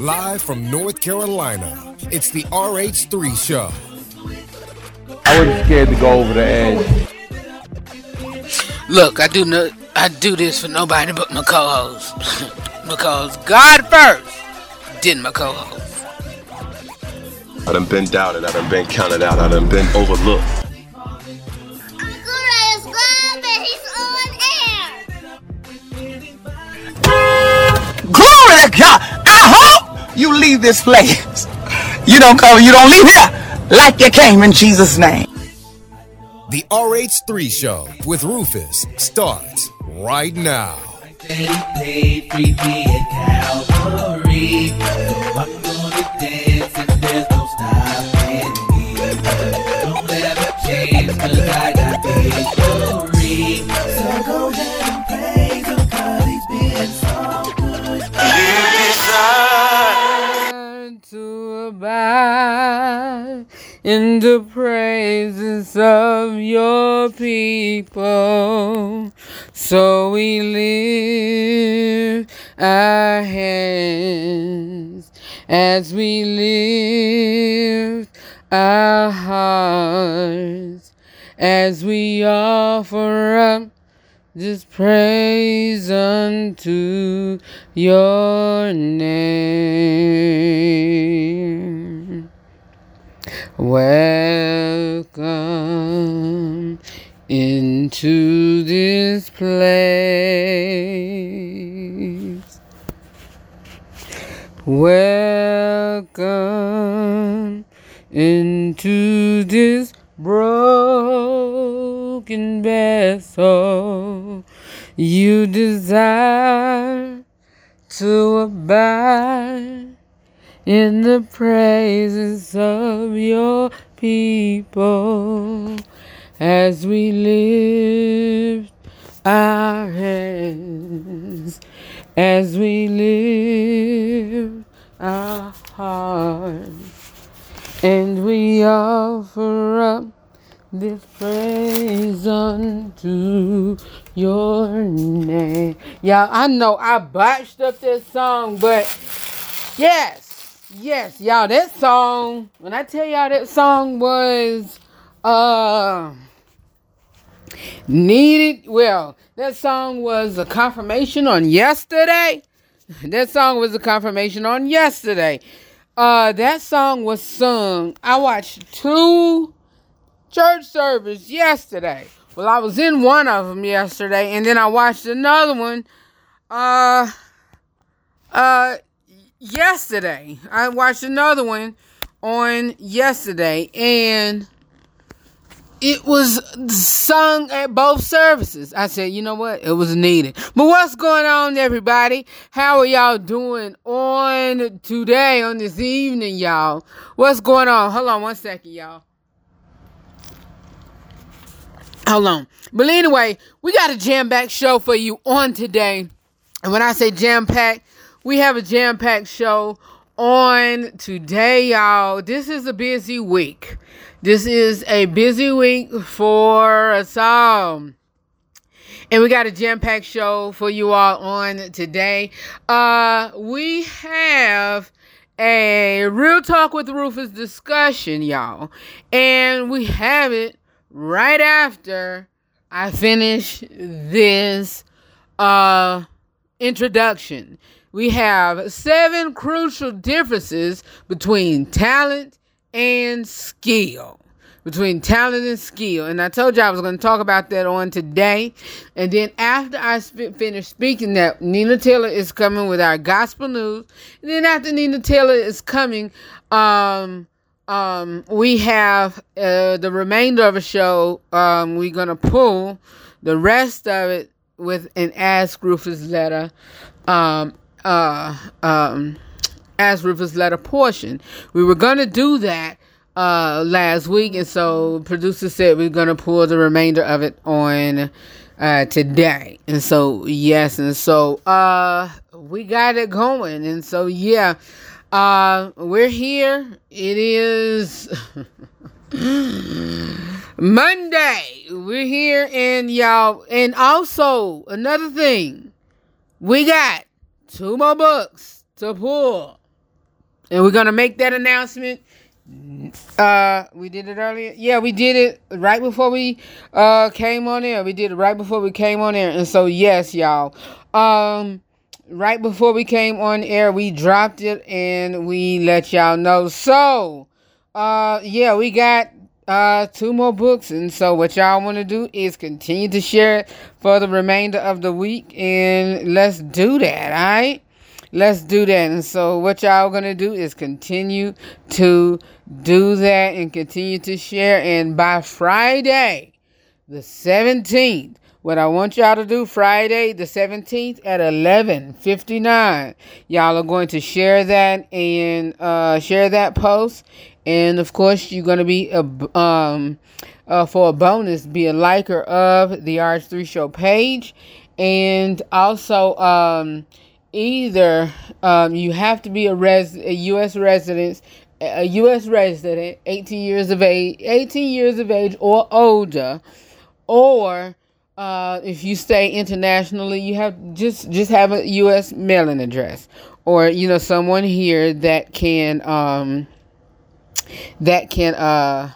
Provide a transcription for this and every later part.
Live from North Carolina, it's the RH3 Show. I wasn't scared to go over the edge. Look, I do no, I do this for nobody but my co-host. because God first, then my co-host. I done been doubted, I done been counted out, I done been overlooked. Glory to God. I hope you leave this place. You don't come, you don't leave here like you came in Jesus' name. The RH3 Show with Rufus starts right now. To abide in the praises of your people. So we lift our hands as we lift our hearts as we offer up this praise unto your name. Welcome into this place. Welcome into this broken vessel. You desire to abide in the praises of your people. As we lift our hands, as we lift our hearts, and we offer up this praise unto your name. Y'all, I know I botched up this song, but yes, yes, y'all, that song, when I tell y'all that song was uh needed, well, that song was a confirmation on yesterday. That song was a confirmation on yesterday. Uh that song was sung. I watched two church service yesterday. Well, I was in one of them yesterday, and then I watched another one. Uh, uh, yesterday I watched another one on yesterday, and it was sung at both services. I said, you know what? It was needed. But what's going on, everybody? How are y'all doing on today, on this evening, y'all? What's going on? Hold on one second, y'all. Hold on. But anyway, we got a jam packed show for you on today. And when I say jam packed, we have a jam packed show on today, y'all. This is a busy week. This is a busy week for us all. And we got a jam packed show for you all on today. Uh, we have a real talk with Rufus discussion, y'all. And we have it right after I finish this uh introduction. We have seven crucial differences between talent and skill. Between talent and skill. And I told you I was going to talk about that on today. And then after I sp- finish speaking that, Nina Taylor is coming with our gospel news. And then after Nina Taylor is coming, um, um, we have uh, the remainder of the show. Um, we're gonna pull the rest of it with an Ask Rufus letter. Um, uh, um, Ask Rufus letter portion. We were gonna do that uh last week, and so producer said we're gonna pull the remainder of it on uh today. And so yes, and so uh we got it going, and so yeah. Uh, we're here. It is Monday. We're here, and y'all, and also another thing, we got two more books to pull. and we're gonna make that announcement. Uh, we did it earlier. Yeah, we did it right before we uh came on air. We did it right before we came on air, and so yes, y'all. Um, right before we came on air, we dropped it and we let y'all know. So, uh, yeah, we got uh two more books, and so what y'all want to do is continue to share it for the remainder of the week, and let's do that. All right. Let's do that. And so, what y'all gonna do is continue to do that and continue to share. And by Friday, the 17th, what I want y'all to do Friday the 17th at 11:59, y'all are going to share that and uh, share that post, and of course you're going to be a um uh, for a bonus be a liker of the RH3 Show page, and also um either um, you have to be a res a U.S. resident, a U.S. resident, 18 years of age, 18 years of age or older, or uh, if you stay internationally, you have just just have a U.S. mailing address, or you know someone here that can um, that can uh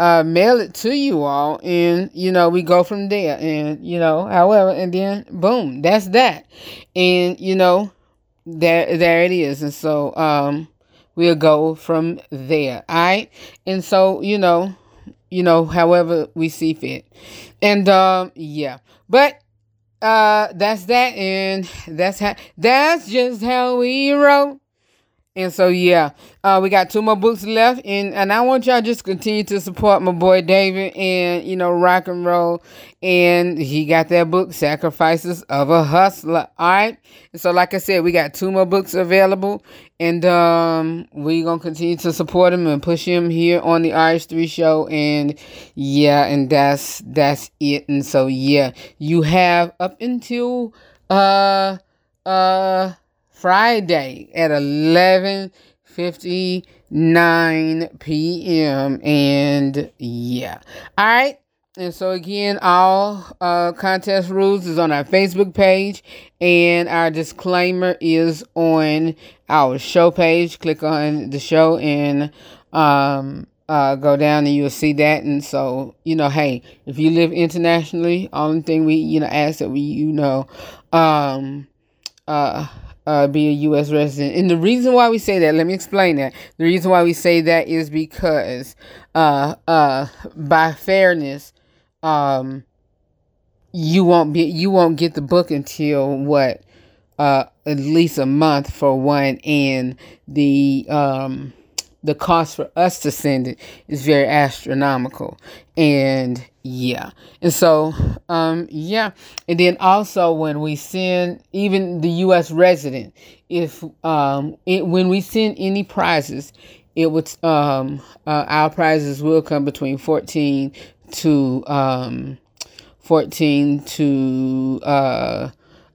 uh, mail it to you all, and you know we go from there, and you know, however, and then boom, that's that, and you know, there there it is, and so um, we'll go from there, all right, and so you know, you know, however we see fit, and um, yeah, but uh, that's that, and that's how that's just how we roll. And so yeah, uh, we got two more books left, and and I want y'all just continue to support my boy David and you know rock and roll, and he got that book Sacrifices of a Hustler. All right, and so like I said, we got two more books available, and um, we gonna continue to support him and push him here on the RH3 show, and yeah, and that's that's it. And so yeah, you have up until uh uh Friday at 11:59 p.m. and yeah. All right. And so again, all uh, contest rules is on our Facebook page, and our disclaimer is on our show page. Click on the show and um, uh, go down, and you'll see that. And so you know, hey, if you live internationally, only thing we you know ask that we you know um, uh, uh, be a U.S. resident. And the reason why we say that, let me explain that. The reason why we say that is because, uh, uh, by fairness, um, you won't be, you won't get the book until what, uh, at least a month for one, and the um, the cost for us to send it is very astronomical. And yeah. And so, um, yeah. And then also when we send even the U.S. resident, if, um, it, when we send any prizes, it would, um, uh, our prizes will come between 14 to, um, 14 to, uh,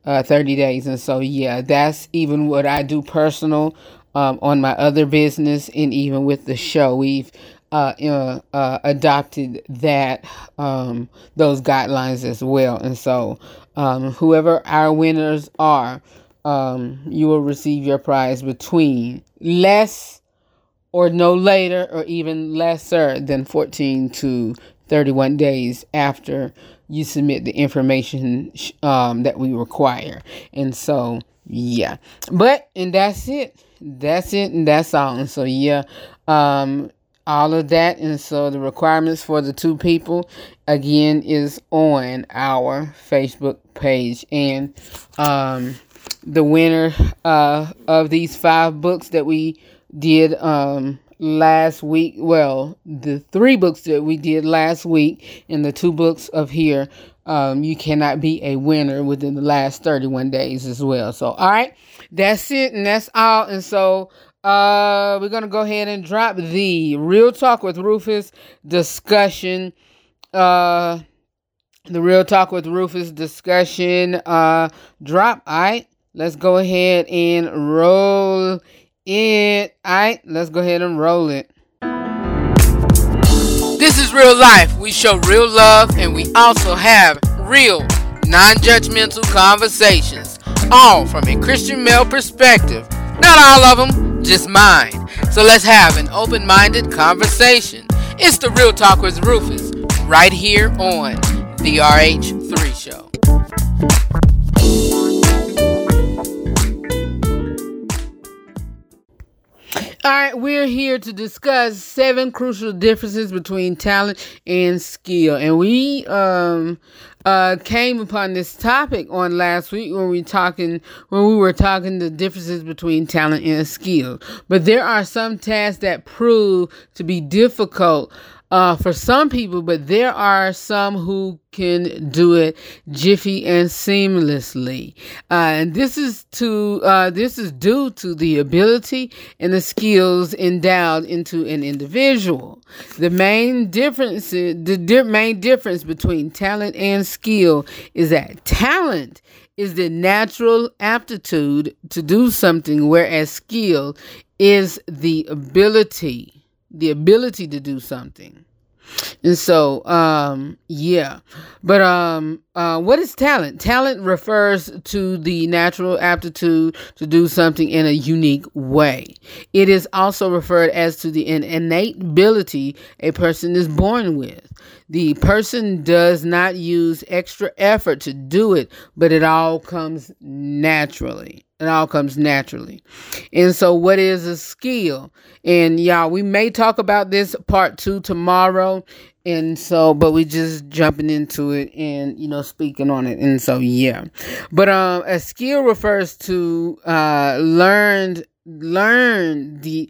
uh, 30 days. And so, yeah, that's even what I do personal um, on my other business and even with the show. We've uh, uh, uh, adopted that um, those guidelines as well. And so, um, whoever our winners are, um, you will receive your prize between less or no later, or even lesser than 14 to 31 days after you submit the information um, that we require. And so, yeah. But, and that's it that's it and that's all. And so yeah, um, all of that and so the requirements for the two people again is on our Facebook page and um, the winner uh, of these five books that we did um, last week well the three books that we did last week and the two books of here um, you cannot be a winner within the last 31 days as well. So all right that's it and that's all. And so uh we're gonna go ahead and drop the real talk with rufus discussion uh the real talk with rufus discussion uh drop. All right let's go ahead and roll it. All right let's go ahead and roll it this is real life we show real love and we also have real non-judgmental conversations all from a Christian male perspective. Not all of them, just mine. So let's have an open minded conversation. It's the Real Talk with Rufus, right here on the RH3 Show. All right, we're here to discuss seven crucial differences between talent and skill. And we um uh came upon this topic on last week when we talking when we were talking the differences between talent and skill. But there are some tasks that prove to be difficult uh, for some people, but there are some who can do it jiffy and seamlessly. Uh, and this is to uh, this is due to the ability and the skills endowed into an individual. The main difference, the di- main difference between talent and skill is that talent is the natural aptitude to do something, whereas skill is the ability the ability to do something. And so, um, yeah. But um, uh, what is talent? Talent refers to the natural aptitude to do something in a unique way. It is also referred as to the innate ability a person is born with. The person does not use extra effort to do it, but it all comes naturally. It all comes naturally. And so, what is a skill? And y'all, we may talk about this part two tomorrow. And so, but we just jumping into it and, you know, speaking on it. And so, yeah. But um, a skill refers to uh, learned, learn the,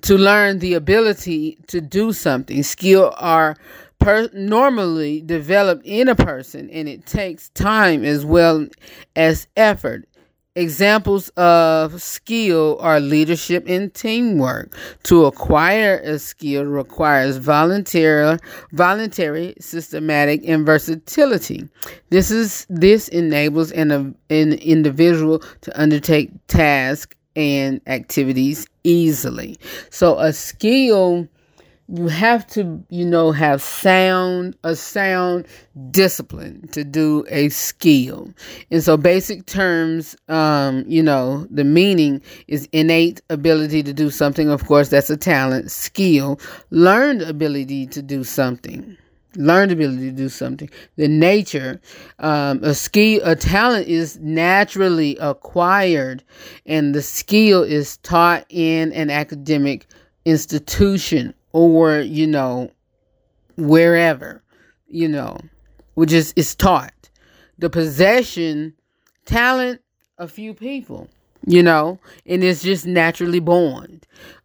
to learn the ability to do something. Skill are per- normally developed in a person and it takes time as well as effort Examples of skill are leadership and teamwork. To acquire a skill requires voluntary, voluntary, systematic, and versatility. This is this enables an, an individual to undertake tasks and activities easily. So a skill you have to you know have sound a sound discipline to do a skill. And so basic terms um you know the meaning is innate ability to do something. Of course that's a talent skill learned ability to do something learned ability to do something. The nature um, a skill a talent is naturally acquired and the skill is taught in an academic institution or, you know, wherever, you know, which is, is taught. The possession, talent, a few people, you know, and it's just naturally born.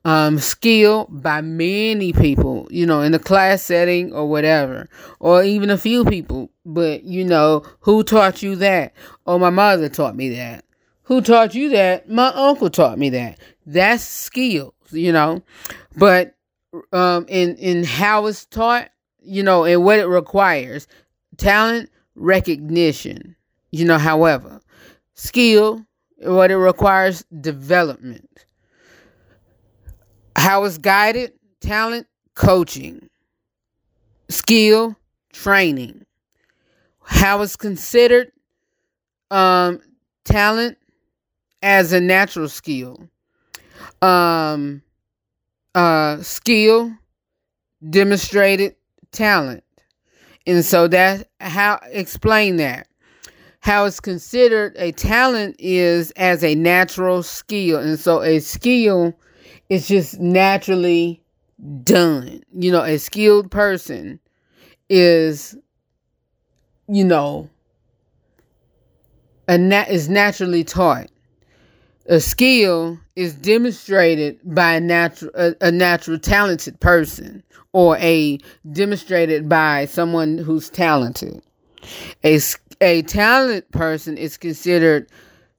Um, skill by many people, you know, in a class setting or whatever, or even a few people. But, you know, who taught you that? Oh, my mother taught me that. Who taught you that? My uncle taught me that. That's skills, you know. But um, in in how it's taught, you know, and what it requires. Talent, recognition, you know, however, skill, what it requires, development. How it's guided, talent, coaching. Skill, training. How it's considered, um, talent as a natural skill. Um, uh, skill, demonstrated talent. And so that how explain that. How it's considered a talent is as a natural skill. And so a skill is just naturally done. You know, a skilled person is, you know, a nat- is naturally taught. A skill is demonstrated by a natural a, natural talented person or a demonstrated by someone who's talented. A a talented person is considered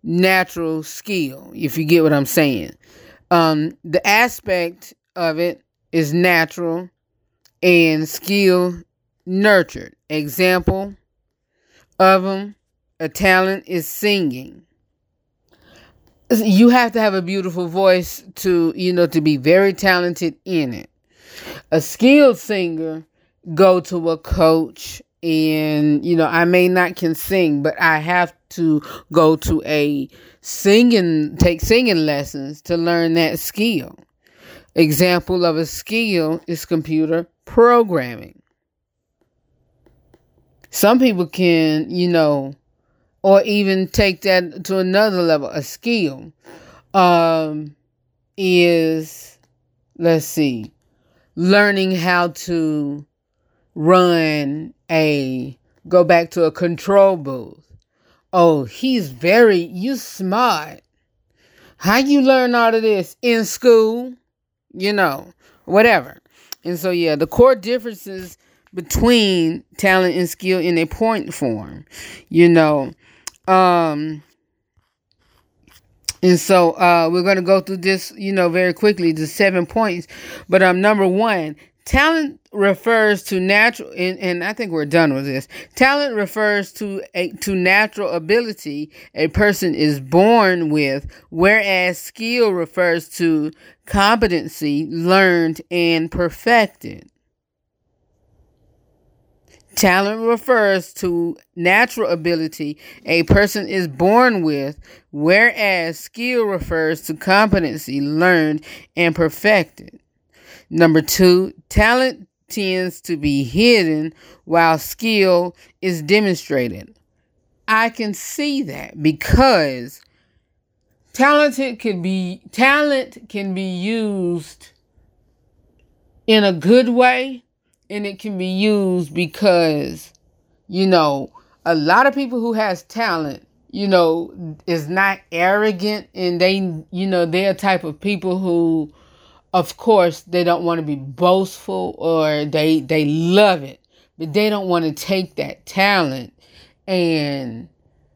natural skill, if you get what I'm saying. Um, the aspect of it is natural and skill nurtured. Example of them, a talent is singing you have to have a beautiful voice to you know to be very talented in it a skilled singer go to a coach and you know i may not can sing but i have to go to a singing, take singing lessons to learn that skill. Example of a skill is computer programming. Some people can, you know, or even take that to another level. A skill um, is, let's see, learning how to run a, go back to a control booth. Oh, he's very, you smart. How you learn all of this? In school, you know, whatever. And so, yeah, the core differences between talent and skill in a point form, you know. Um, and so uh, we're going to go through this, you know, very quickly, the seven points. But um, number one, talent refers to natural, and, and I think we're done with this. Talent refers to a to natural ability a person is born with, whereas skill refers to competency learned and perfected. Talent refers to natural ability a person is born with, whereas skill refers to competency learned and perfected. Number two, talent tends to be hidden while skill is demonstrated. I can see that because talented can be talent can be used in a good way and it can be used because you know a lot of people who has talent you know is not arrogant and they you know they're type of people who of course they don't want to be boastful or they they love it but they don't want to take that talent and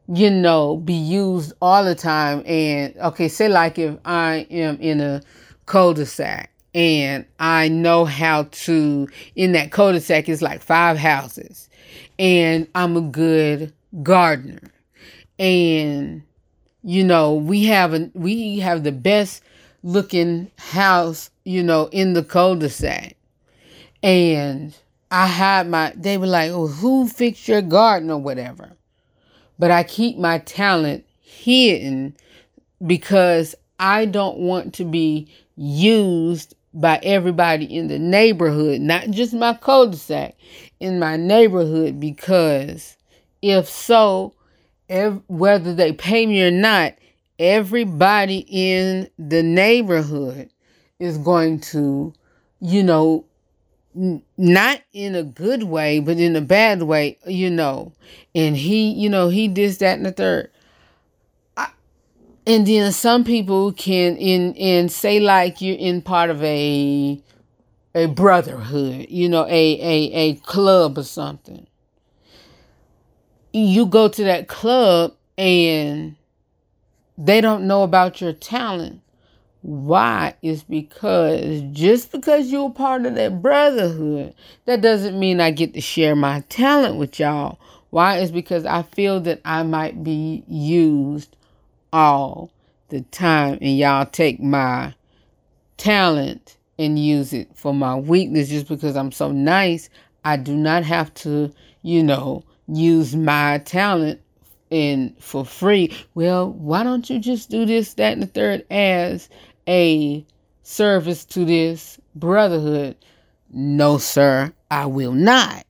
you know be used all the time. And okay say like if i am in a cul-de-sac and I know how to in that cul-de-sac is like five houses. And I'm a good gardener. And you know we have a we have the best looking house you know in the cul-de-sac. And I had my they were like oh who fixed your garden or whatever? But I keep my talent hidden because I don't want to be used by everybody in the neighborhood, not just my cul-de-sac, in my neighborhood, because if so, ev- whether they pay me or not, everybody in the neighborhood is going to, you know, n- not in a good way, but in a bad way, you know. And he, you know, he did that and the third and then some people can in in say like you're in part of a a brotherhood you know a a, a club or something. You go to that club and they don't know about your talent. Why? Is because just because you're part of that brotherhood that doesn't mean i get to share my talent with y'all. Why? Is because i feel that i might be used all the time and y'all take my talent and use it for my weakness just because I'm so nice. I do not have to, you know, use my talent and for free. Well, why don't you just do this, that, and the third as a service to this brotherhood? No, sir, I will not.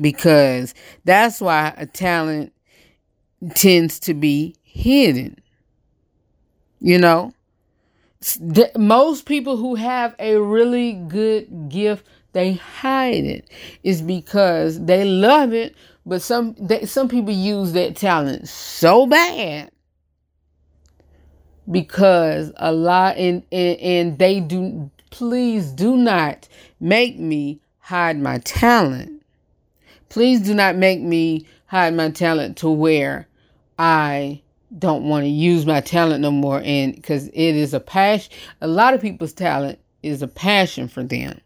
Because that's why a talent tends to be hidden. You know, most people who have a really good gift, they hide it. it. Is because they love it, but some they, some people use that talent so bad because a lot and, and and they do please do not make me hide my talent. Please do not make me hide my talent to where I don't want to use my talent no more and because it is a passion a lot of people's talent is a passion for them.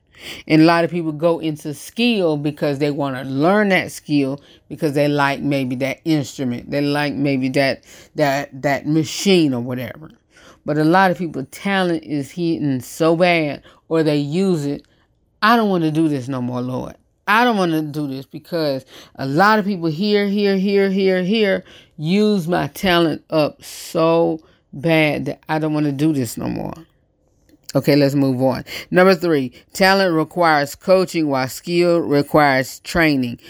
And a lot of people go into skill because they want to learn that skill because they like maybe that instrument they like maybe that that that machine or whatever. But a lot of people talent is hidden so bad or they use it i don't want to do this no more lord I don't want to do this because a lot of people here, here, here, here, here use my talent up so bad that I don't want to do this no more. Okay, let's move on. Number three, talent requires coaching while skill requires training.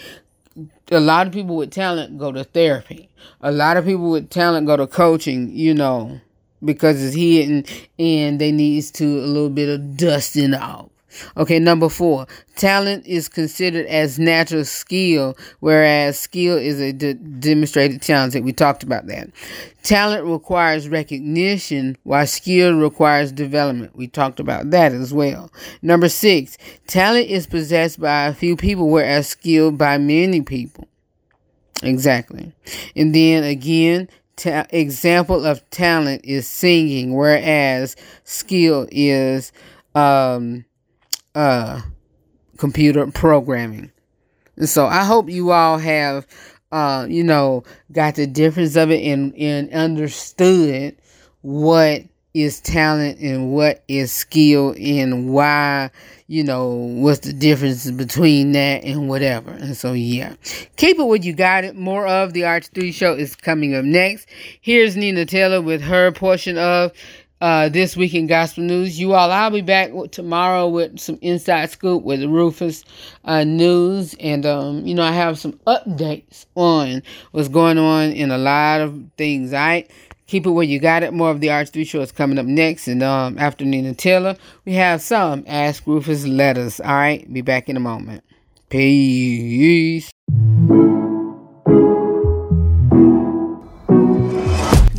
A lot of people with talent go to therapy. A lot of people with talent go to coaching, you know, because it's hidden and they needs to a little bit of dusting off. Okay, number four, talent is considered as natural skill, whereas skill is a de- demonstrated talent. That We talked about that. Talent requires recognition, while skill requires development. We talked about that as well. Number six, talent is possessed by a few people, whereas skill by many people. Exactly. And then again, ta- example of talent is singing, whereas skill is um, uh, computer programming. And so I hope you all have, uh, you know, got the difference of it and, and understood what is talent and what is skill and why, you know, what's the difference between that and whatever. And so, yeah, keep it what you got it. More of the RH3 show is coming up next. Here's Nina Taylor with her portion of uh, this week in gospel news. You all, I'll be back tomorrow with some inside scoop with Rufus uh, news, and um, you know I have some updates on what's going on in a lot of things. All right, keep it where you got it. More of the RH3 show is coming up next, and um, after Nina Taylor, we have some Ask Rufus letters. All right, be back in a moment. Peace.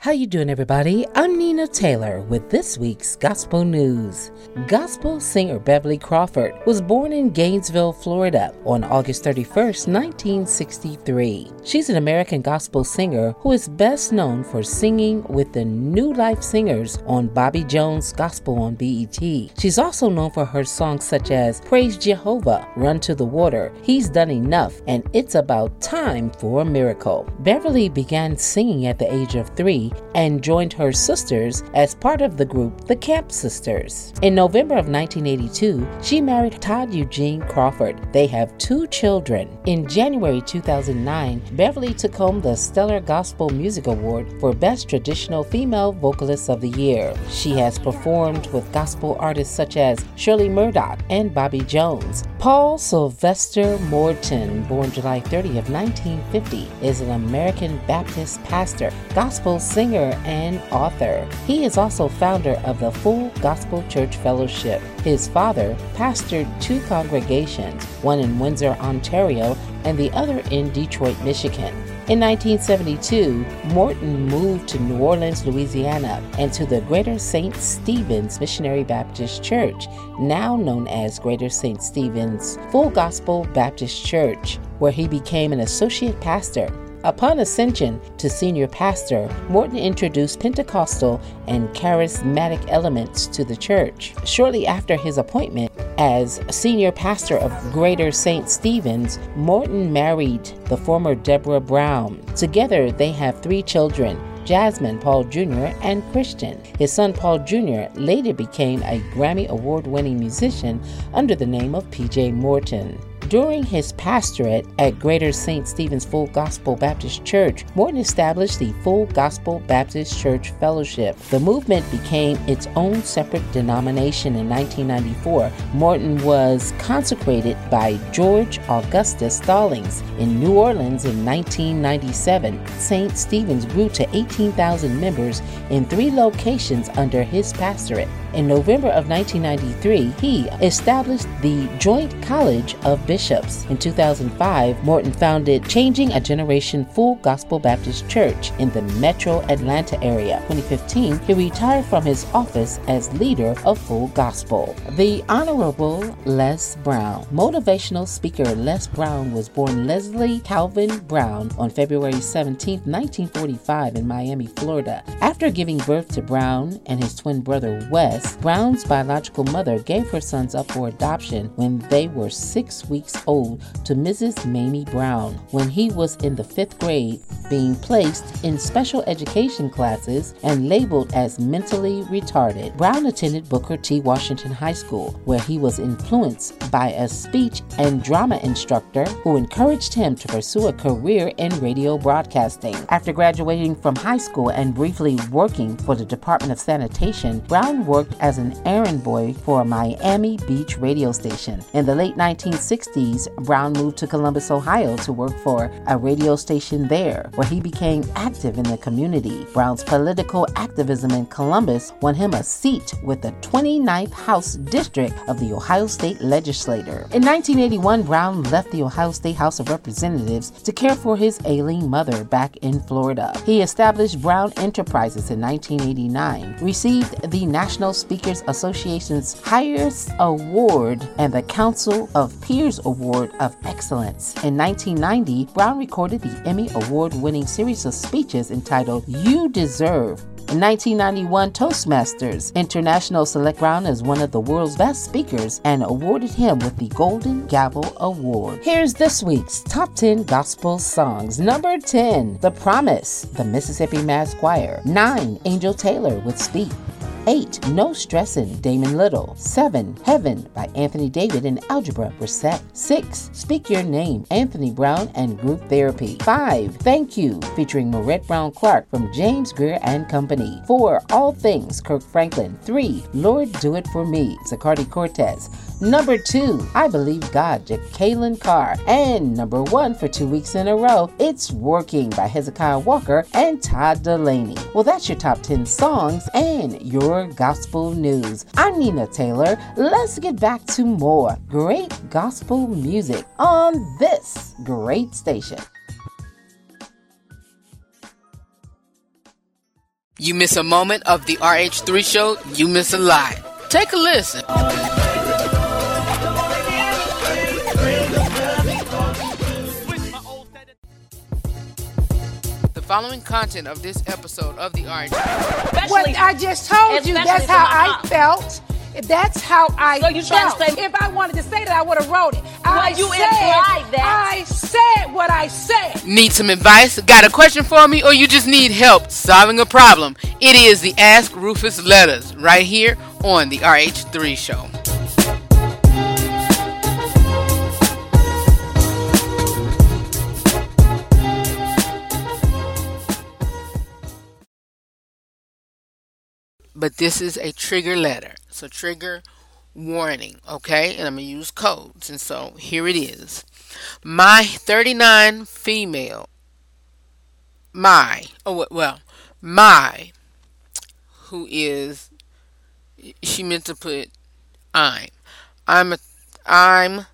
How you doing everybody? I'm Nina Taylor with this week's Gospel News. Gospel singer Beverly Crawford was born in Gainesville, Florida on August 31st, 1963. She's an American gospel singer who is best known for singing with the New Life Singers on Bobby Jones Gospel on BET. She's also known for her songs such as Praise Jehovah, Run to the Water, He's Done Enough, and It's About Time for a Miracle. Beverly began singing at the age of and joined her sisters as part of the group The Camp Sisters. In November of 1982, she married Todd Eugene Crawford. They have two children. In January 2009, Beverly took home the Stellar Gospel Music Award for Best Traditional Female Vocalist of the Year. She has performed with gospel artists such as Shirley Murdock and Bobby Jones. Paul Sylvester Morton, born July 30 of 1950, is an American Baptist pastor, gospel singer, singer and author. He is also founder of the Full Gospel Church Fellowship. His father pastored two congregations, one in Windsor, Ontario, and the other in Detroit, Michigan. In 1972, Morton moved to New Orleans, Louisiana, and to the Greater St. Stephen's Missionary Baptist Church, now known as Greater St. Stephen's Full Gospel Baptist Church, where he became an associate pastor. Upon ascension to senior pastor, Morton introduced Pentecostal and charismatic elements to the church. Shortly after his appointment as senior pastor of Greater St. Stephen's, Morton married the former Deborah Brown. Together, they have three children. Jasmine Paul Jr., and Christian. His son Paul Jr. later became a Grammy Award winning musician under the name of PJ Morton. During his pastorate at Greater St. Stephen's Full Gospel Baptist Church, Morton established the Full Gospel Baptist Church Fellowship. The movement became its own separate denomination in 1994. Morton was consecrated by George Augustus Stallings in New Orleans in 1997. St. Stephen's grew to 18,000 members in three locations under his pastorate. In November of 1993, he established the Joint College of Bishops. In 2005, Morton founded Changing a Generation Full Gospel Baptist Church in the metro Atlanta area. 2015, he retired from his office as leader of Full Gospel. The Honorable Les Brown. Motivational speaker Les Brown was born Leslie Calvin Brown on February 17, 1945, in Miami, Florida. After giving birth to Brown and his twin brother Wes, Brown's biological mother gave her sons up for adoption when they were six weeks old to Mrs. Mamie Brown when he was in the fifth grade, being placed in special education classes and labeled as mentally retarded. Brown attended Booker T. Washington High School, where he was influenced by a speech and drama instructor who encouraged him to pursue a career in radio broadcasting. After graduating from high school and briefly working for the Department of Sanitation, Brown worked as an errand boy for a Miami Beach radio station. In the late 1960s, Brown moved to Columbus, Ohio to work for a radio station there, where he became active in the community. Brown's political activism in Columbus won him a seat with the 29th House District of the Ohio State Legislature. In 1981, Brown left the Ohio State House of Representatives to care for his ailing mother back in Florida. He established Brown Enterprises in 1989, received the National Speakers Association's highest award and the Council of Peers Award of Excellence. In 1990, Brown recorded the Emmy Award winning series of speeches entitled You Deserve in 1991, Toastmasters International select Brown as one of the world's best speakers and awarded him with the Golden Gavel Award. Here's this week's Top 10 Gospel Songs. Number 10, The Promise, the Mississippi Mass Choir. 9, Angel Taylor with Speak. 8. No Stressin', Damon Little. 7. Heaven by Anthony David and Algebra Blessett. 6. Speak Your Name, Anthony Brown and Group Therapy. 5. Thank You, featuring Morette Brown Clark from James Grear and Company. 4. All Things, Kirk Franklin. 3. Lord Do It For Me, Zacardi Cortez. Number 2, I Believe God, Jekalyn Carr. And number 1 for two weeks in a row, It's Working by Hezekiah Walker and Todd Delaney. Well, that's your top 10 songs and your gospel news. I'm Nina Taylor. Let's get back to more great gospel music on this great station. You miss a moment of the RH3 show, you miss a lot. Take a listen. Following content of this episode of the RH. What I just told you, that's how I mom. felt. That's how I So you trying to felt. say- if I wanted to say that, I would have wrote it. I you said, implied that. I said what I said. Need some advice? Got a question for me? Or you just need help solving a problem? It is the Ask Rufus Letters right here on the RH3 show. But this is a trigger letter. So trigger warning, okay? And I'm going to use codes. And so here it is. My 39 female, my, oh, well, my, who is, she meant to put I'm. I'm a, I'm,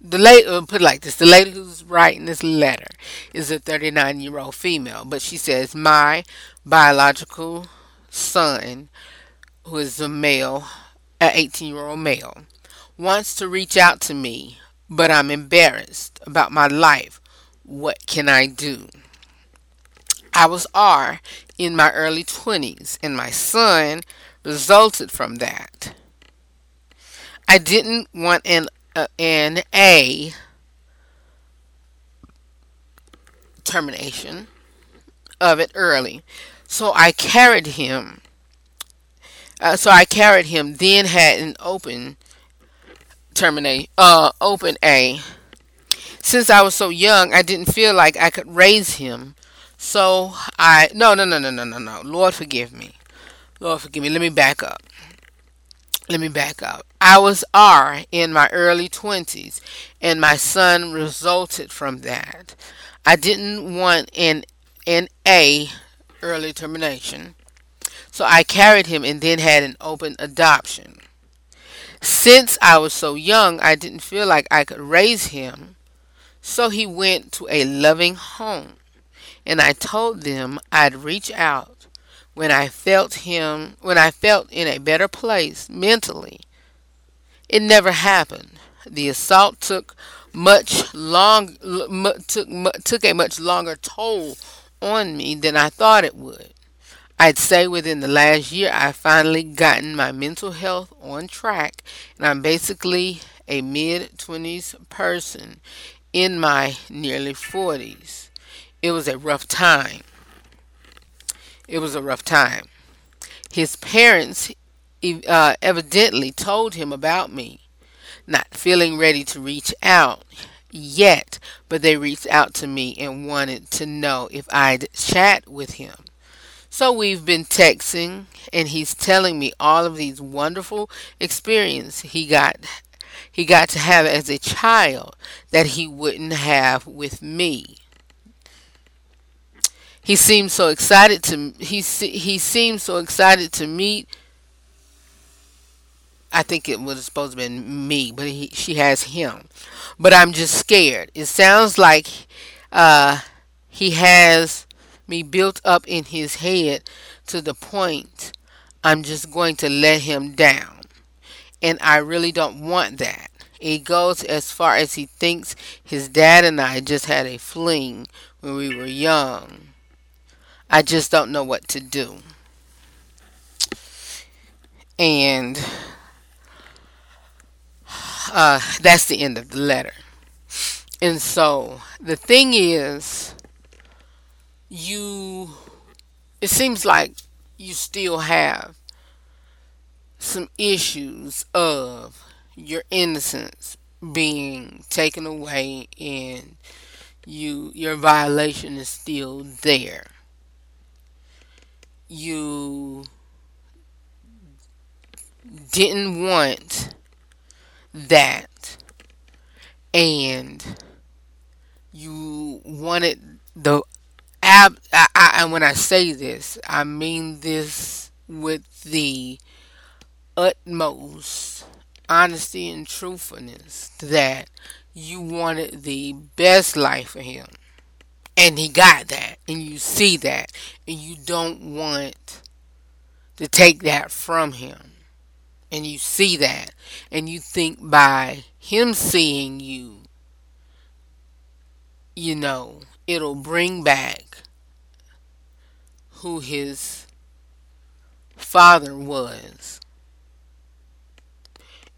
the lady, uh, put it like this, the lady who's writing this letter is a 39 year old female, but she says, my biological son, who is a male, an 18 year old male, wants to reach out to me, but I'm embarrassed about my life. What can I do? I was R in my early 20s, and my son resulted from that. I didn't want an, uh, an A termination of it early, so I carried him. Uh, so I carried him, then had an open terminate, uh, open A. Since I was so young, I didn't feel like I could raise him. So I, no, no, no, no, no, no, no. Lord forgive me. Lord forgive me. Let me back up. Let me back up. I was R in my early 20s, and my son resulted from that. I didn't want an, an A early termination. So I carried him and then had an open adoption. Since I was so young, I didn't feel like I could raise him. So he went to a loving home. And I told them I'd reach out when I felt him, when I felt in a better place mentally. It never happened. The assault took much long took took a much longer toll on me than I thought it would. I'd say within the last year, I've finally gotten my mental health on track, and I'm basically a mid 20s person in my nearly 40s. It was a rough time. It was a rough time. His parents uh, evidently told him about me, not feeling ready to reach out yet, but they reached out to me and wanted to know if I'd chat with him. So we've been texting, and he's telling me all of these wonderful experiences he got he got to have as a child that he wouldn't have with me. He seems so excited to he he seems so excited to meet. I think it was supposed to be me, but he, she has him. But I'm just scared. It sounds like uh, he has me built up in his head to the point I'm just going to let him down. And I really don't want that. It goes as far as he thinks his dad and I just had a fling when we were young. I just don't know what to do. And uh, that's the end of the letter. And so the thing is, you, it seems like you still have some issues of your innocence being taken away and you your violation is still there you didn't want that and you wanted the ab I, I, and when I say this I mean this with the utmost honesty and truthfulness that you wanted the best life for him. And he got that. And you see that. And you don't want to take that from him. And you see that. And you think by him seeing you, you know, it'll bring back who his father was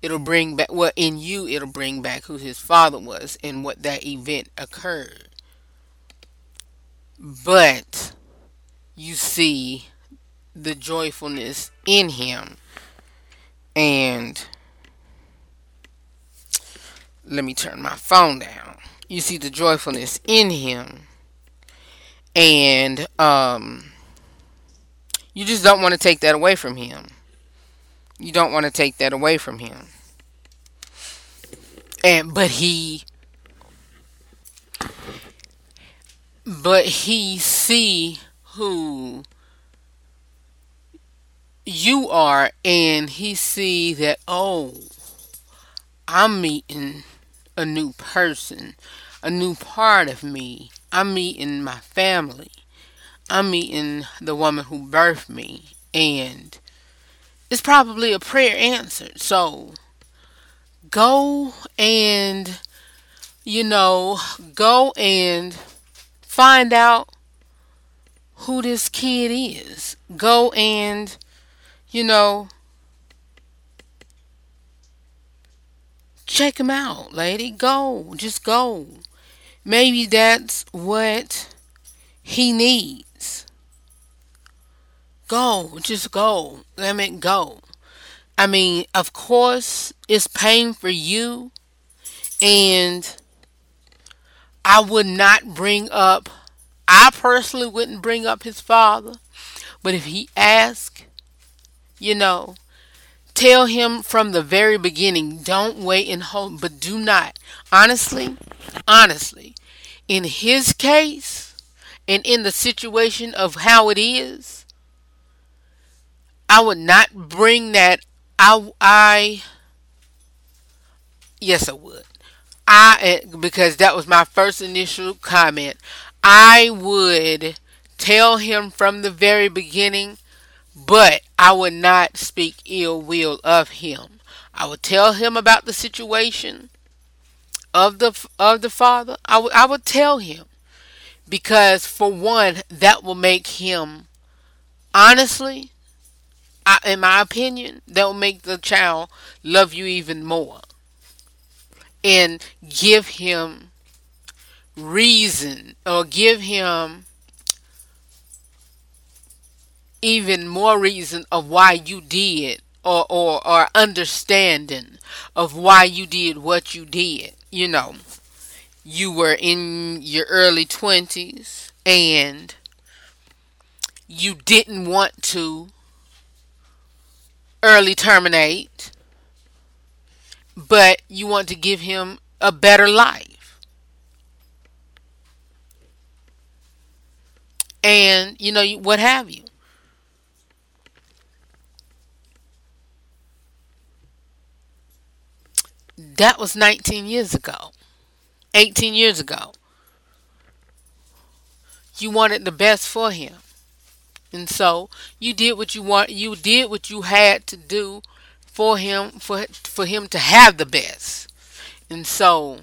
it'll bring back well in you it'll bring back who his father was and what that event occurred but you see the joyfulness in him and let me turn my phone down. You see the joyfulness in him. And um you just don't want to take that away from him. You don't want to take that away from him. And but he but he see who you are and he see that oh I'm meeting a new person, a new part of me. I'm meeting my family. I'm meeting the woman who birthed me and it's probably a prayer answered. So go and, you know, go and find out who this kid is. Go and, you know, check him out, lady. Go. Just go. Maybe that's what he needs. Go, just go. Let it go. I mean, of course, it's pain for you, and I would not bring up, I personally wouldn't bring up his father, but if he asks, you know, tell him from the very beginning, don't wait and hold, but do not. Honestly, honestly, in his case, and in the situation of how it is, I would not bring that. I I yes, I would. I eh, because that was my first initial comment. I would tell him from the very beginning, but I would not speak ill will of him. I would tell him about the situation of the of the father. I would I would tell him because for one that will make him honestly, I, in my opinion, that will make the child love you even more and give him reason or give him even more reason of why you did or, or, or understanding of why you did what you did. You know, you were in your early 20s and you didn't want to early terminate, but you want to give him a better life. And, you know, what have you. That was 19 years ago, 18 years ago. You wanted the best for him. And so you did what you want you did what you had to do for him for for him to have the best. And so,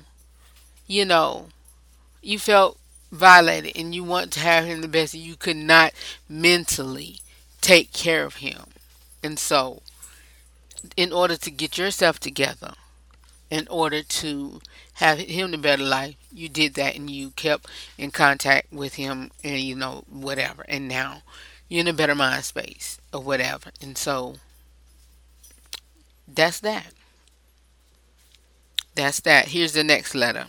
you know, you felt violated and you want to have him the best and you could not mentally take care of him. And so, in order to get yourself together, in order to have him the better life, you did that and you kept in contact with him and you know whatever. And now you're in a better mind space or whatever. And so that's that. That's that. Here's the next letter.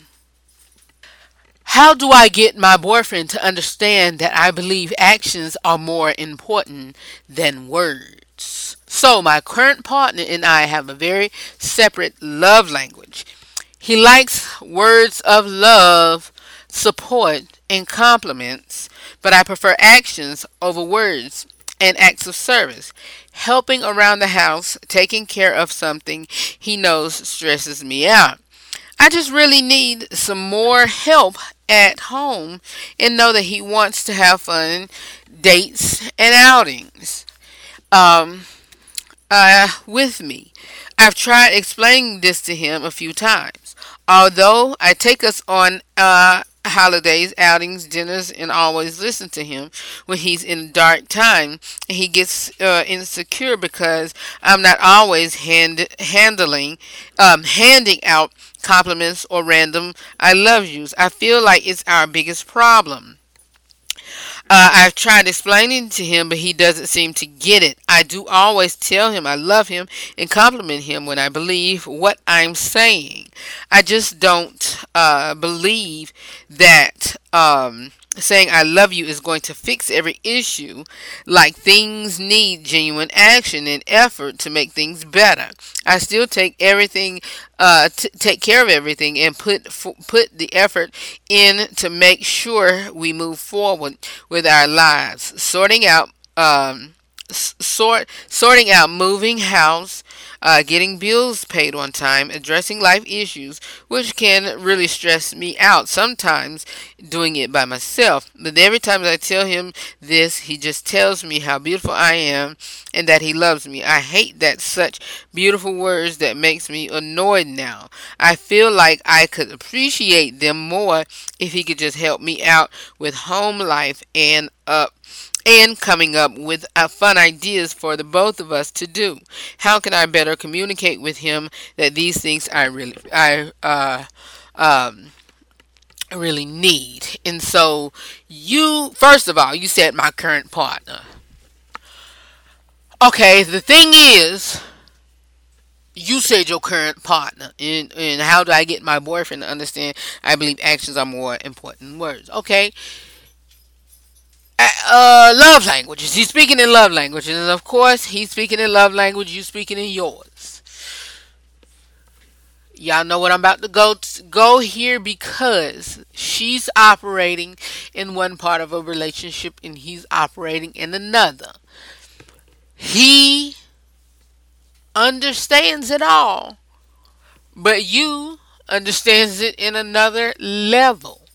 How do I get my boyfriend to understand that I believe actions are more important than words? So, my current partner and I have a very separate love language. He likes words of love, support, and compliments, but I prefer actions over words and acts of service. Helping around the house, taking care of something he knows stresses me out. I just really need some more help at home and know that he wants to have fun dates and outings um, uh, with me. I've tried explaining this to him a few times. Although I take us on uh, holidays, outings, dinners, and always listen to him when he's in dark time. He gets uh, insecure because I'm not always hand handling, um, handing out compliments or random "I love yous." I feel like it's our biggest problem. Uh, I've tried explaining to him, but he doesn't seem to get it. I do always tell him I love him and compliment him when I believe what I'm saying. I just don't uh, believe that um, saying I love you is going to fix every issue. Like things need genuine action and effort to make things better. I still take everything, uh, t- take care of everything, and put f- put the effort in to make sure we move forward with our lives. Sorting out. Um, sort sorting out moving house uh, getting bills paid on time, addressing life issues, which can really stress me out sometimes doing it by myself. But every time I tell him this, he just tells me how beautiful I am and that he loves me. I hate that such beautiful words that makes me annoyed now. I feel like I could appreciate them more if he could just help me out with home life and up and coming up with uh, fun ideas for the both of us to do. How can I better communicate with him that these things I really I uh, um, really need? And so you first of all, you said my current partner. Okay, the thing is you said your current partner and, and how do i get my boyfriend to understand i believe actions are more important than words okay uh, love languages. He's speaking in love languages, and of course, he's speaking in love language. You speaking in yours. Y'all know what I'm about to go to go here because she's operating in one part of a relationship and he's operating in another. He understands it all, but you understands it in another level.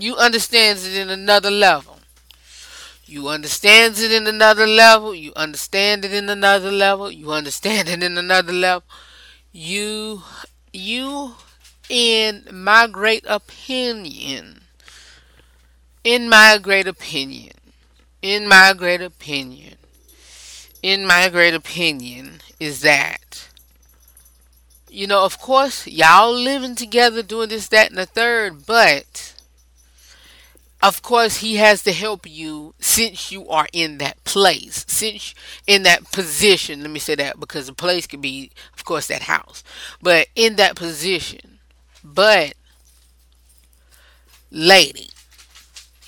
You understands it in another level. You understands it in another level. You understand it in another level. You understand it in another level. You, you, in my great opinion, in my great opinion, in my great opinion, in my great opinion, is that you know, of course, y'all living together, doing this, that, and the third, but of course, he has to help you since you are in that place, since in that position. Let me say that because the place could be, of course, that house, but in that position. But, lady,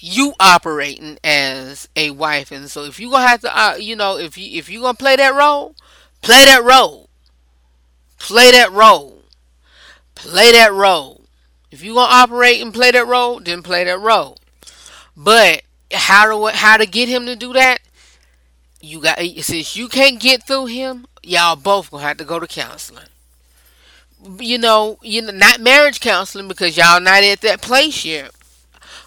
you operating as a wife, and so if you gonna have to, uh, you know, if you if you gonna play that role, play that role, play that role, play that role. If you're gonna operate and play that role, then play that role. But how to how to get him to do that? You got since you can't get through him, y'all both gonna have to go to counseling. You know, you know, not marriage counseling because y'all not at that place yet.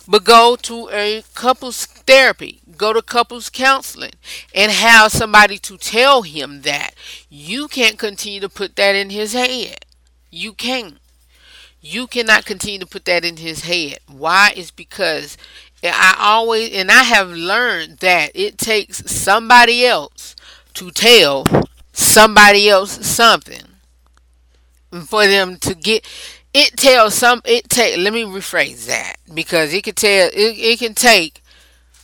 But go to a couples therapy, go to couples counseling, and have somebody to tell him that you can't continue to put that in his head. You can't. You cannot continue to put that in his head. Why? Is because I always, and I have learned that it takes somebody else to tell somebody else something for them to get it tells some it take let me rephrase that because it can tell it, it can take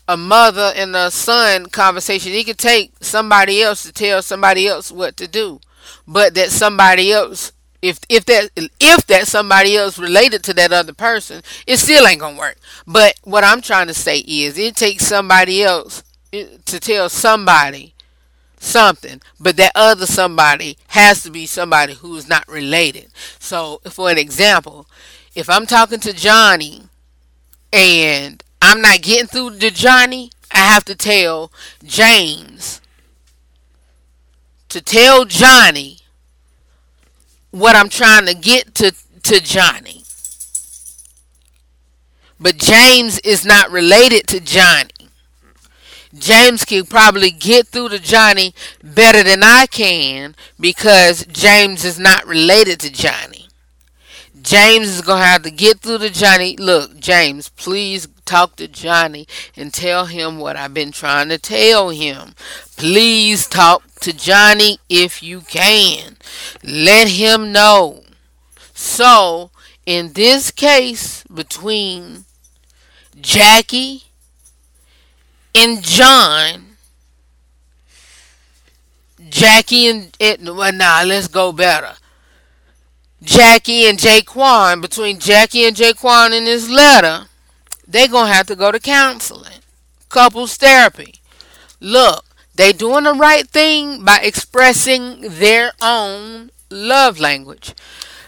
a mother and a son conversation. It can take somebody else to tell somebody else what to do but that somebody else if if that if that somebody else related to that other person, it still ain't gonna work. But what I'm trying to say is, it takes somebody else eh, to tell somebody something, but that other somebody has to be somebody who is not related. So, for an example, if I'm talking to Johnny and I'm not getting through to Johnny, I have to tell James to tell Johnny what I'm trying to get to to Johnny. But James is not related to Johnny. James can probably get through to Johnny better than I can because James is not related to Johnny. James is going to have to get through to Johnny. Look, James, please talk to Johnny and tell him what I've been trying to tell him. Please talk to Johnny if you can. Let him know. So, in this case, between Jackie and John, Jackie and it, well, nah, let's go better. Jackie and Jaquan, between Jackie and Jaquan in this letter, they're gonna have to go to counseling, couples therapy. Look, they doing the right thing by expressing their own love language.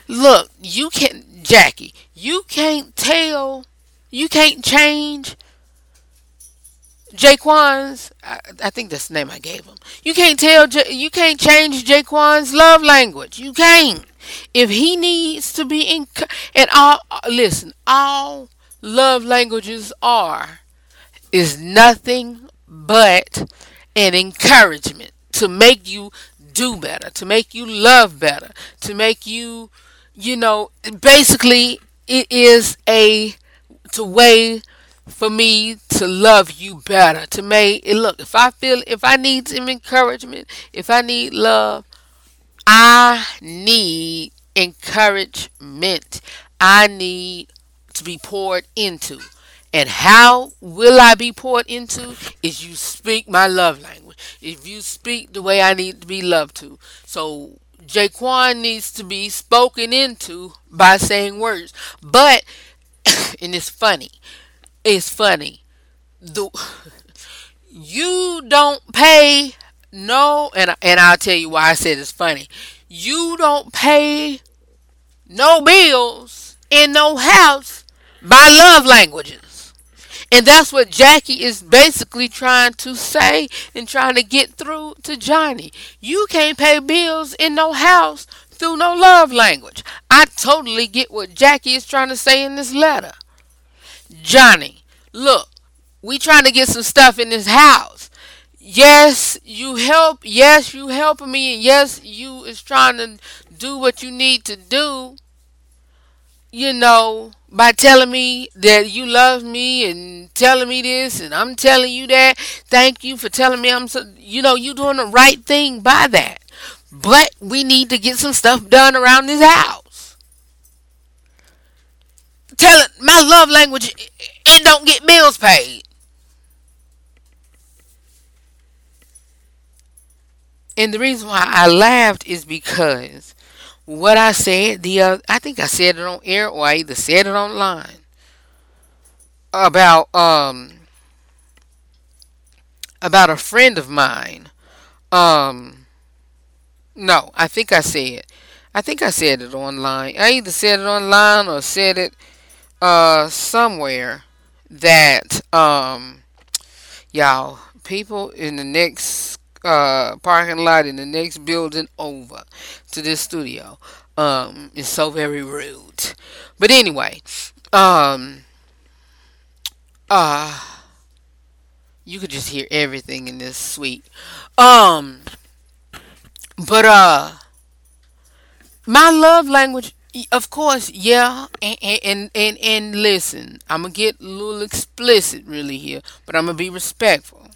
Look, you can't, Jackie, you can't tell, you can't change Jaquan's. I, I think that's the name I gave him. You can't tell, you can't change Jaquan's love language. You can't. If he needs to be in, and all, listen, all love languages are is nothing but an encouragement to make you do better, to make you love better, to make you, you know, basically it is a to way for me to love you better, to make it look, if I feel if I need some encouragement, if I need love, I need encouragement. I need to be poured into. And how will I be poured into? Is you speak my love language. If you speak the way I need to be loved to. So Jaquan needs to be spoken into by saying words. But and it's funny. It's funny. The you don't pay no and and I'll tell you why I said it's funny. You don't pay no bills in no house by love languages. And that's what Jackie is basically trying to say and trying to get through to Johnny. You can't pay bills in no house through no love language. I totally get what Jackie is trying to say in this letter. Johnny, look, we trying to get some stuff in this house. Yes, you help. Yes, you helping me. And yes, you is trying to do what you need to do. you know, by telling me that you love me and telling me this and I'm telling you that. Thank you for telling me I'm so, you know, you doing the right thing by that. But we need to get some stuff done around this house. Tell it my love language it don't get bills paid. And the reason why I laughed is because what I said the uh, I think I said it on air or I either said it online about um about a friend of mine. Um no, I think I said it. I think I said it online. I either said it online or said it uh somewhere that um y'all people in the next uh, parking lot in the next building over to this studio. Um, is so very rude. But anyway, um, uh, you could just hear everything in this suite. Um, but uh, my love language, of course, yeah, and and and, and listen, I'm gonna get a little explicit really here, but I'm gonna be respectful.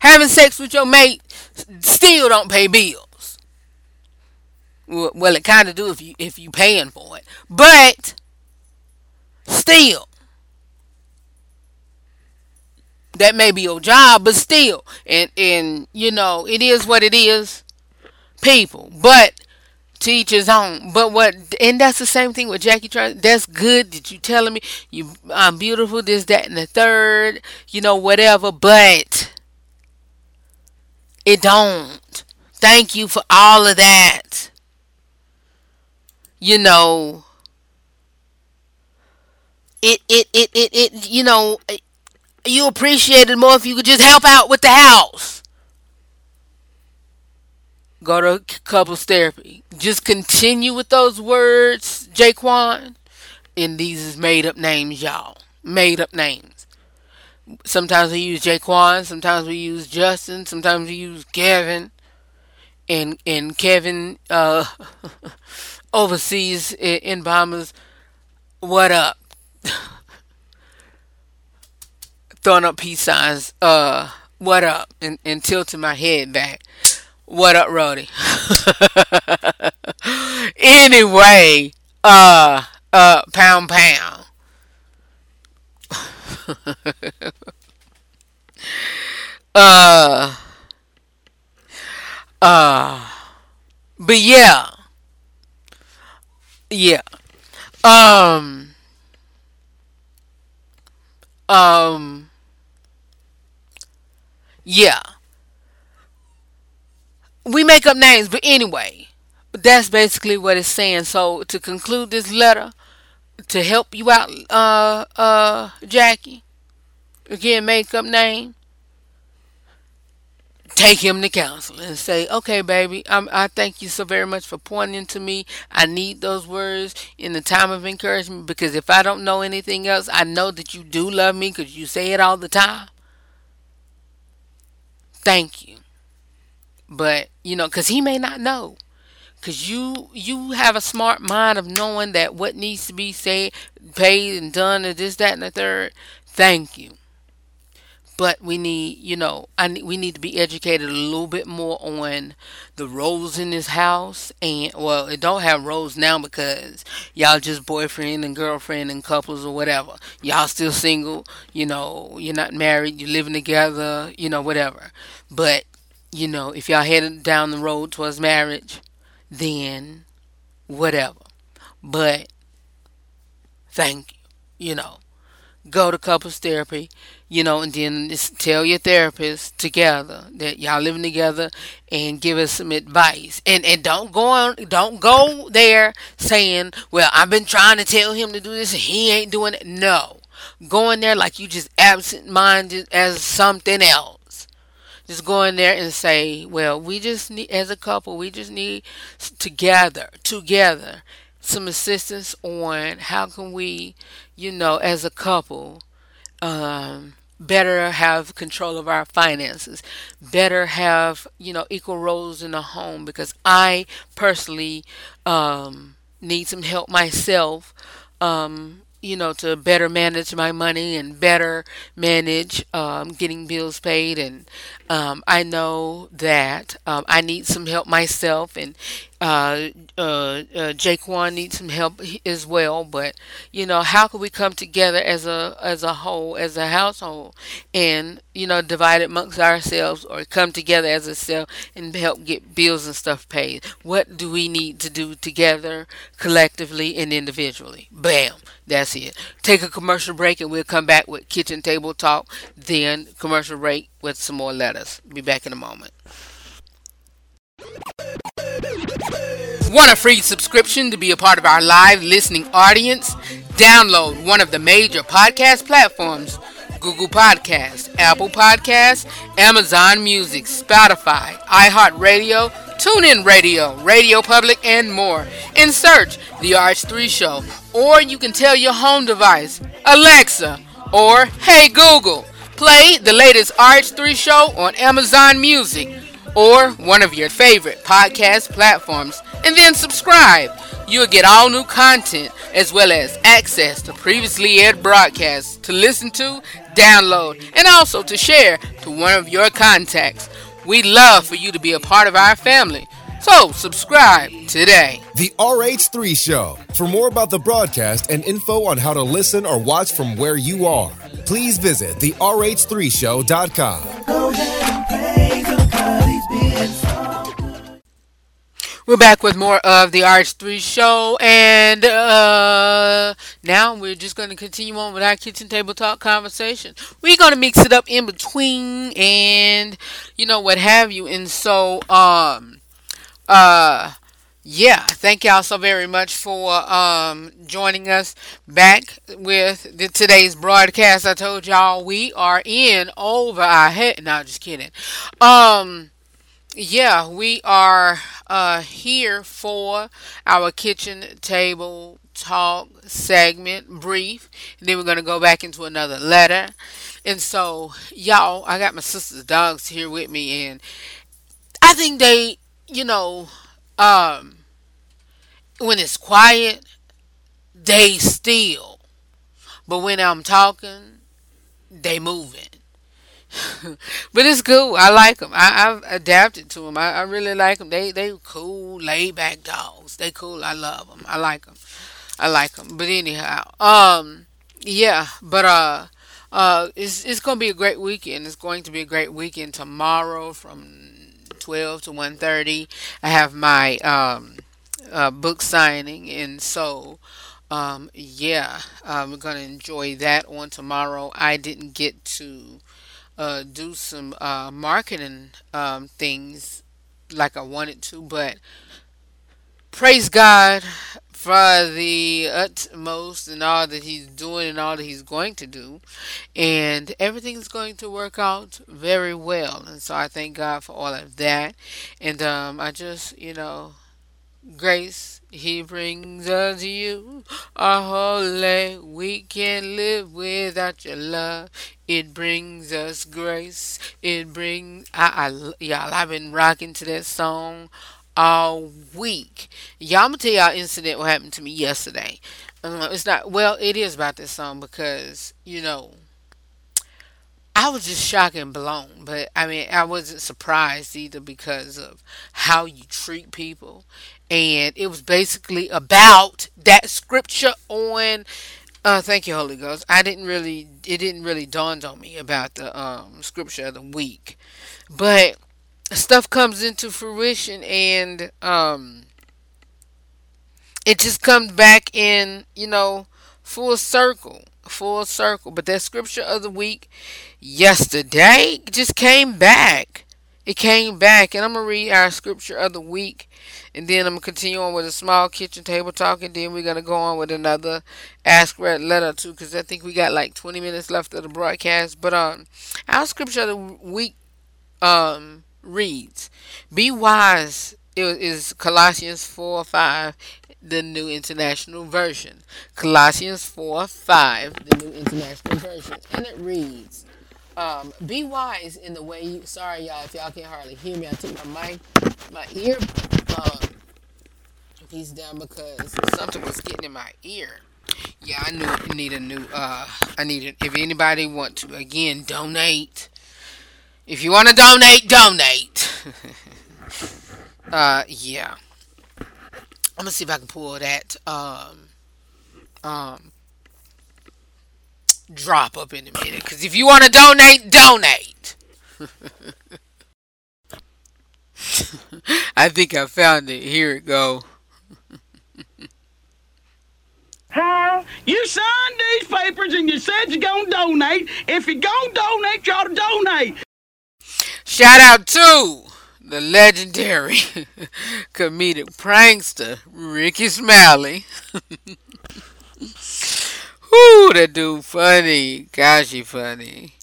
Having sex with your mate still don't pay bills. Well, it kind of do if you if you paying for it, but still, that may be your job, but still, and and you know it is what it is, people. But to each his own. But what, and that's the same thing with Jackie Trying. That's good that you telling me you I'm beautiful, this, that, and the third, you know, whatever. But it don't. Thank you for all of that. You know, it, it, it, it, it, you know, you appreciate it more if you could just help out with the house. Go to couples therapy. Just continue with those words, Jaquan. And these is made up names, y'all. Made up names. Sometimes we use Jaquan, sometimes we use Justin, sometimes we use Kevin. And and Kevin uh, overseas in, in Bahamas. What up? Throwing up peace signs. Uh, what up? And, and tilting my head back. What up, Roddy? anyway, uh, uh, pound pound. uh uh but yeah. Yeah. Um um yeah. We make up names but anyway that's basically what it's saying. So to conclude this letter to help you out, uh, uh, Jackie. Again, make up name. Take him to counseling and say, "Okay, baby, I'm, I thank you so very much for pointing to me. I need those words in the time of encouragement because if I don't know anything else, I know that you do love me because you say it all the time. Thank you, but you know, because he may not know." Cause you you have a smart mind of knowing that what needs to be said, paid, and done, and this, that, and the third. Thank you. But we need, you know, I we need to be educated a little bit more on the roles in this house. And well, it don't have roles now because y'all just boyfriend and girlfriend and couples or whatever. Y'all still single, you know, you're not married, you're living together, you know, whatever. But you know, if y'all headed down the road towards marriage, then whatever. But thank you, you know. Go to couples therapy, you know, and then just tell your therapist together that y'all living together and give us some advice. And and don't go on don't go there saying, Well, I've been trying to tell him to do this and he ain't doing it. No. Go in there like you just absent minded as something else just go in there and say, well, we just need, as a couple, we just need together, together, some assistance on how can we, you know, as a couple, um, better have control of our finances, better have, you know, equal roles in the home because I personally um, need some help myself. Um, you know, to better manage my money and better manage um, getting bills paid. And um, I know that um, I need some help myself, and uh, uh, uh, needs some help as well. But you know, how can we come together as a as a whole, as a household, and you know, divide amongst ourselves, or come together as a self and help get bills and stuff paid? What do we need to do together, collectively and individually? Bam, that's it. Take a commercial break, and we'll come back with kitchen table talk. Then commercial break with some more letters. Be back in a moment. Want a free subscription to be a part of our live listening audience? Download one of the major podcast platforms Google Podcasts, Apple Podcasts, Amazon Music, Spotify, iHeartRadio, TuneIn Radio, Radio Public, and more. And search The RH3 Show. Or you can tell your home device, Alexa, or Hey Google, play the latest RH3 Show on Amazon Music or one of your favorite podcast platforms and then subscribe. You'll get all new content as well as access to previously aired broadcasts to listen to, download, and also to share to one of your contacts. We'd love for you to be a part of our family. So, subscribe today. The RH3 Show. For more about the broadcast and info on how to listen or watch from where you are, please visit the RH3Show.com. We're back with more of the RH3 show, and uh, now we're just going to continue on with our kitchen table talk conversation. We're going to mix it up in between, and you know what have you. And so, um, uh, yeah, thank y'all so very much for um, joining us back with the, today's broadcast. I told y'all we are in over our head. No, just kidding. Um, yeah, we are uh, here for our kitchen table talk segment, brief. And then we're going to go back into another letter. And so, y'all, I got my sister's dogs here with me, and I think they, you know, um, when it's quiet, they still. But when I'm talking, they moving. but it's cool. I like them. I, have adapted to them. I, I, really like them. They they cool, laid back dogs. They cool. I love them. I like them. I like them. But anyhow, um, yeah. But uh, uh, it's it's gonna be a great weekend. It's going to be a great weekend tomorrow from twelve to one thirty. I have my um, uh, book signing, and so. Um, yeah, I'm gonna enjoy that on tomorrow. I didn't get to uh, do some uh, marketing um, things like I wanted to, but praise God for the utmost and all that He's doing and all that He's going to do, and everything's going to work out very well. And so I thank God for all of that, and um, I just you know, grace he brings us you are holy. We can't live without your love. It brings us grace. It brings I, I y'all. I've been rocking to that song all week. Y'all, I'm gonna tell y'all incident what happened to me yesterday. Uh, it's not well. It is about this song because you know I was just shocked and blown. But I mean, I wasn't surprised either because of how you treat people. And it was basically about that scripture on uh, thank you holy ghost. I didn't really it didn't really dawn on me about the um, scripture of the week. But stuff comes into fruition and um, it just comes back in you know full circle full circle but that scripture of the week yesterday just came back it came back and i'm gonna read our scripture of the week and then I'm gonna continue on with a small kitchen table talk, and then we're gonna go on with another Ask Red letter too, because I think we got like 20 minutes left of the broadcast. But um, our scripture of the week um reads, "Be wise." It is Colossians 4 5, the New International Version. Colossians 4 5, the New International Version. And it reads, Um, be wise in the way you. Sorry, y'all, if y'all can't hardly hear me. I took my mic, my ear um, piece down because something was getting in my ear. Yeah, I knew I need a new. Uh, I needed. If anybody want to, again, donate. If you want to donate, donate. uh, yeah. I'm gonna see if I can pull that um um drop up in a minute. Cause if you want to donate, donate. I think I found it. Here it go. Huh? You signed these papers and you said you're gonna donate. If you're gonna donate, you ought to donate. Shout out to the legendary comedic prankster Rickey Smiley. Whoo, that dude funny. Gosh, he funny.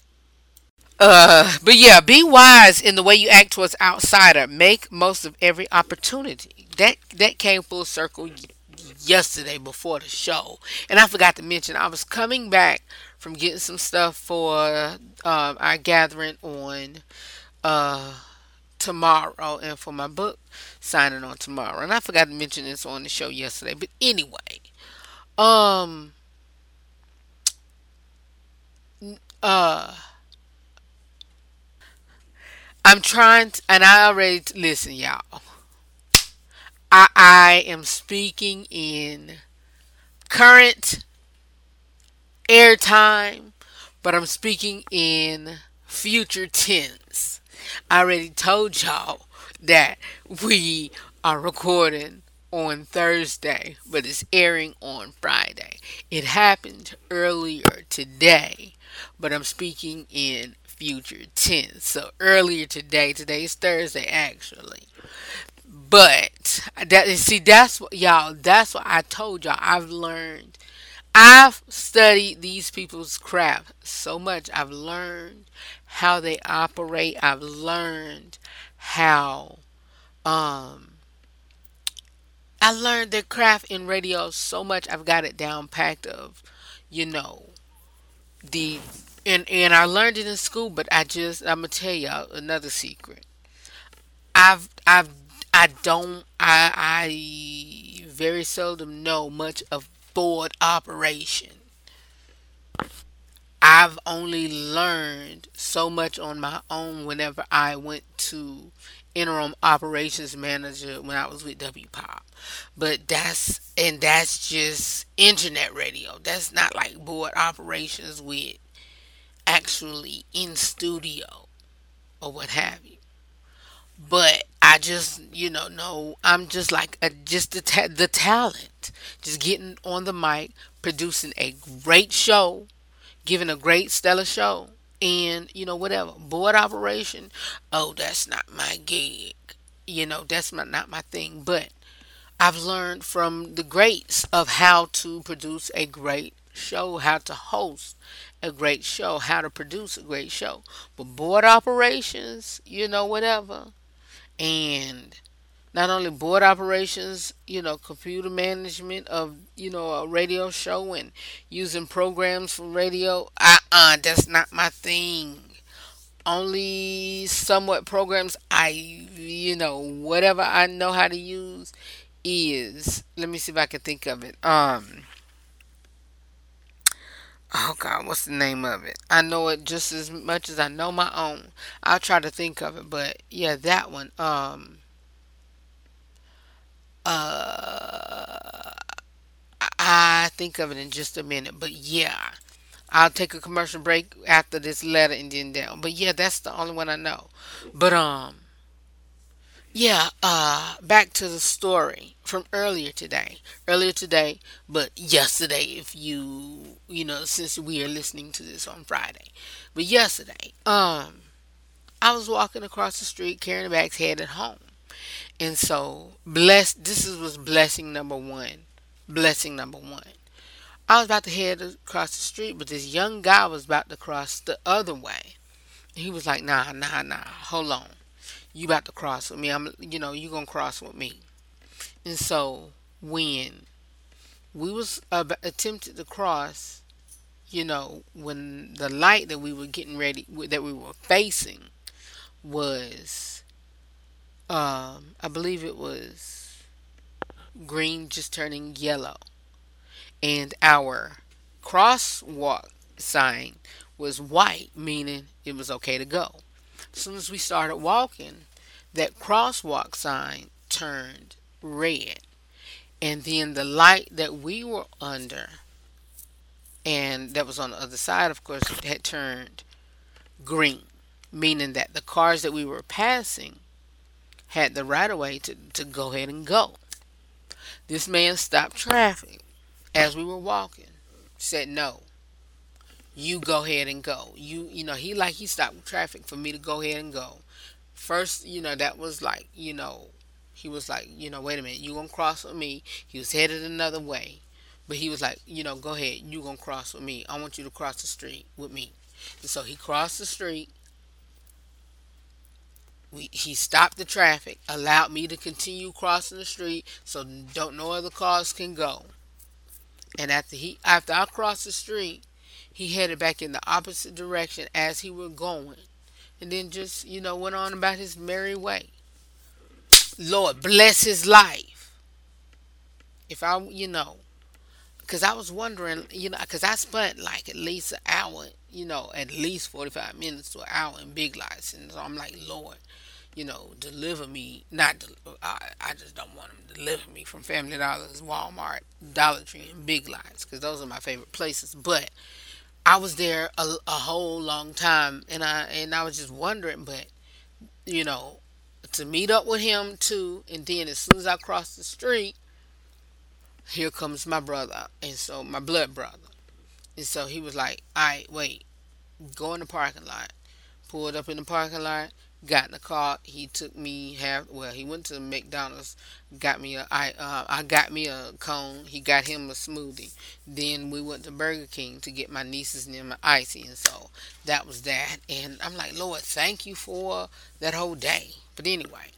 Uh, but yeah, be wise in the way you act towards outsider. Make most of every opportunity. That that came full circle yesterday before the show, and I forgot to mention I was coming back from getting some stuff for uh, our gathering on uh tomorrow and for my book signing on tomorrow. And I forgot to mention this on the show yesterday. But anyway, um uh I'm trying to, and I already listen y'all. I I am speaking in current airtime, but I'm speaking in future tense. I already told y'all that we are recording on Thursday, but it's airing on Friday. It happened earlier today, but I'm speaking in future tense. So earlier today, today's Thursday actually. But that see that's what y'all that's what I told y'all. I've learned I've studied these people's craft so much. I've learned how they operate. I've learned how um I learned their craft in radio so much I've got it down packed of, you know, the and and I learned it in school, but I just I'm gonna tell y'all another secret. I've I've I don't I I very seldom know much of board operation. I've only learned so much on my own whenever I went to interim operations manager when I was with W Pop. But that's and that's just internet radio. That's not like board operations with actually in studio or what have you. But I just, you know, no, I'm just like a, just the ta- the talent, just getting on the mic, producing a great show, giving a great stellar show, and you know whatever board operation. Oh, that's not my gig. You know, that's my, not my thing. But I've learned from the greats of how to produce a great show, how to host a great show, how to produce a great show. But board operations, you know, whatever and not only board operations, you know, computer management of, you know, a radio show and using programs for radio. Uh uh that's not my thing. Only somewhat programs I, you know, whatever I know how to use is, let me see if I can think of it. Um, oh God, what's the name of it? I know it just as much as I know my own. I'll try to think of it, but yeah, that one. Um, uh, I think of it in just a minute, but yeah, I'll take a commercial break after this letter and then down. But yeah, that's the only one I know. But um, yeah, uh, back to the story from earlier today. Earlier today, but yesterday, if you, you know, since we are listening to this on Friday. But yesterday, um, I was walking across the street carrying a bag headed home. And so, blessed, this is, was blessing number one. Blessing number one. I was about to head across the street, but this young guy was about to cross the other way. He was like, nah, nah, nah, hold on you about to cross with me. I'm, you know, you gonna cross with me. And so when we was attempted to cross, you know, when the light that we were getting ready, that we were facing, was, um, I believe it was green just turning yellow, and our crosswalk sign was white, meaning it was okay to go. As soon as we started walking, that crosswalk sign turned red. And then the light that we were under, and that was on the other side, of course, had turned green, meaning that the cars that we were passing had the right of way to, to go ahead and go. This man stopped traffic as we were walking, said, No, you go ahead and go. You you know, he like he stopped traffic for me to go ahead and go. First, you know, that was like, you know, he was like, you know, wait a minute, you gonna cross with me. He was headed another way. But he was like, you know, go ahead, you gonna cross with me. I want you to cross the street with me. And so he crossed the street. We, he stopped the traffic, allowed me to continue crossing the street so don't no other cars can go. And after he after I crossed the street, he headed back in the opposite direction as he was going. And then just you know went on about his merry way. Lord bless his life. If i you know because i was wondering you know because i spent like at least an hour you know at least 45 minutes to an hour in big Lots. and so i'm like lord you know deliver me not uh, I, I just don't want him to deliver me from family dollars walmart dollar tree and big Lots because those are my favorite places but I was there a, a whole long time, and I and I was just wondering, but you know, to meet up with him too, and then as soon as I crossed the street, here comes my brother, and so my blood brother, and so he was like, "All right, wait, go in the parking lot." Pulled up in the parking lot, got in the car. He took me half. Well, he went to McDonald's, got me a. I uh, I got me a cone. He got him a smoothie. Then we went to Burger King to get my nieces and my icy, and so that was that. And I'm like, Lord, thank you for that whole day. But anyway,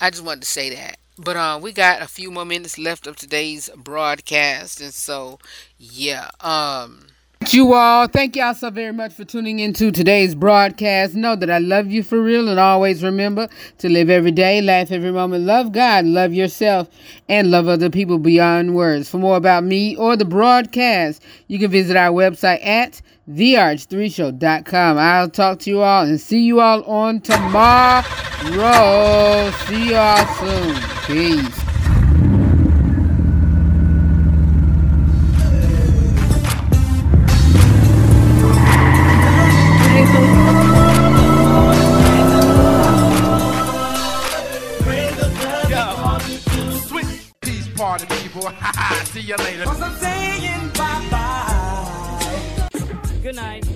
I just wanted to say that. But uh, we got a few more minutes left of today's broadcast, and so yeah. Um you all. Thank y'all so very much for tuning into today's broadcast. Know that I love you for real and always remember to live every day, laugh every moment, love God, love yourself, and love other people beyond words. For more about me or the broadcast, you can visit our website at therh3show.com. I'll talk to you all and see you all on tomorrow. See y'all soon. Peace. party people. See you later. Good night.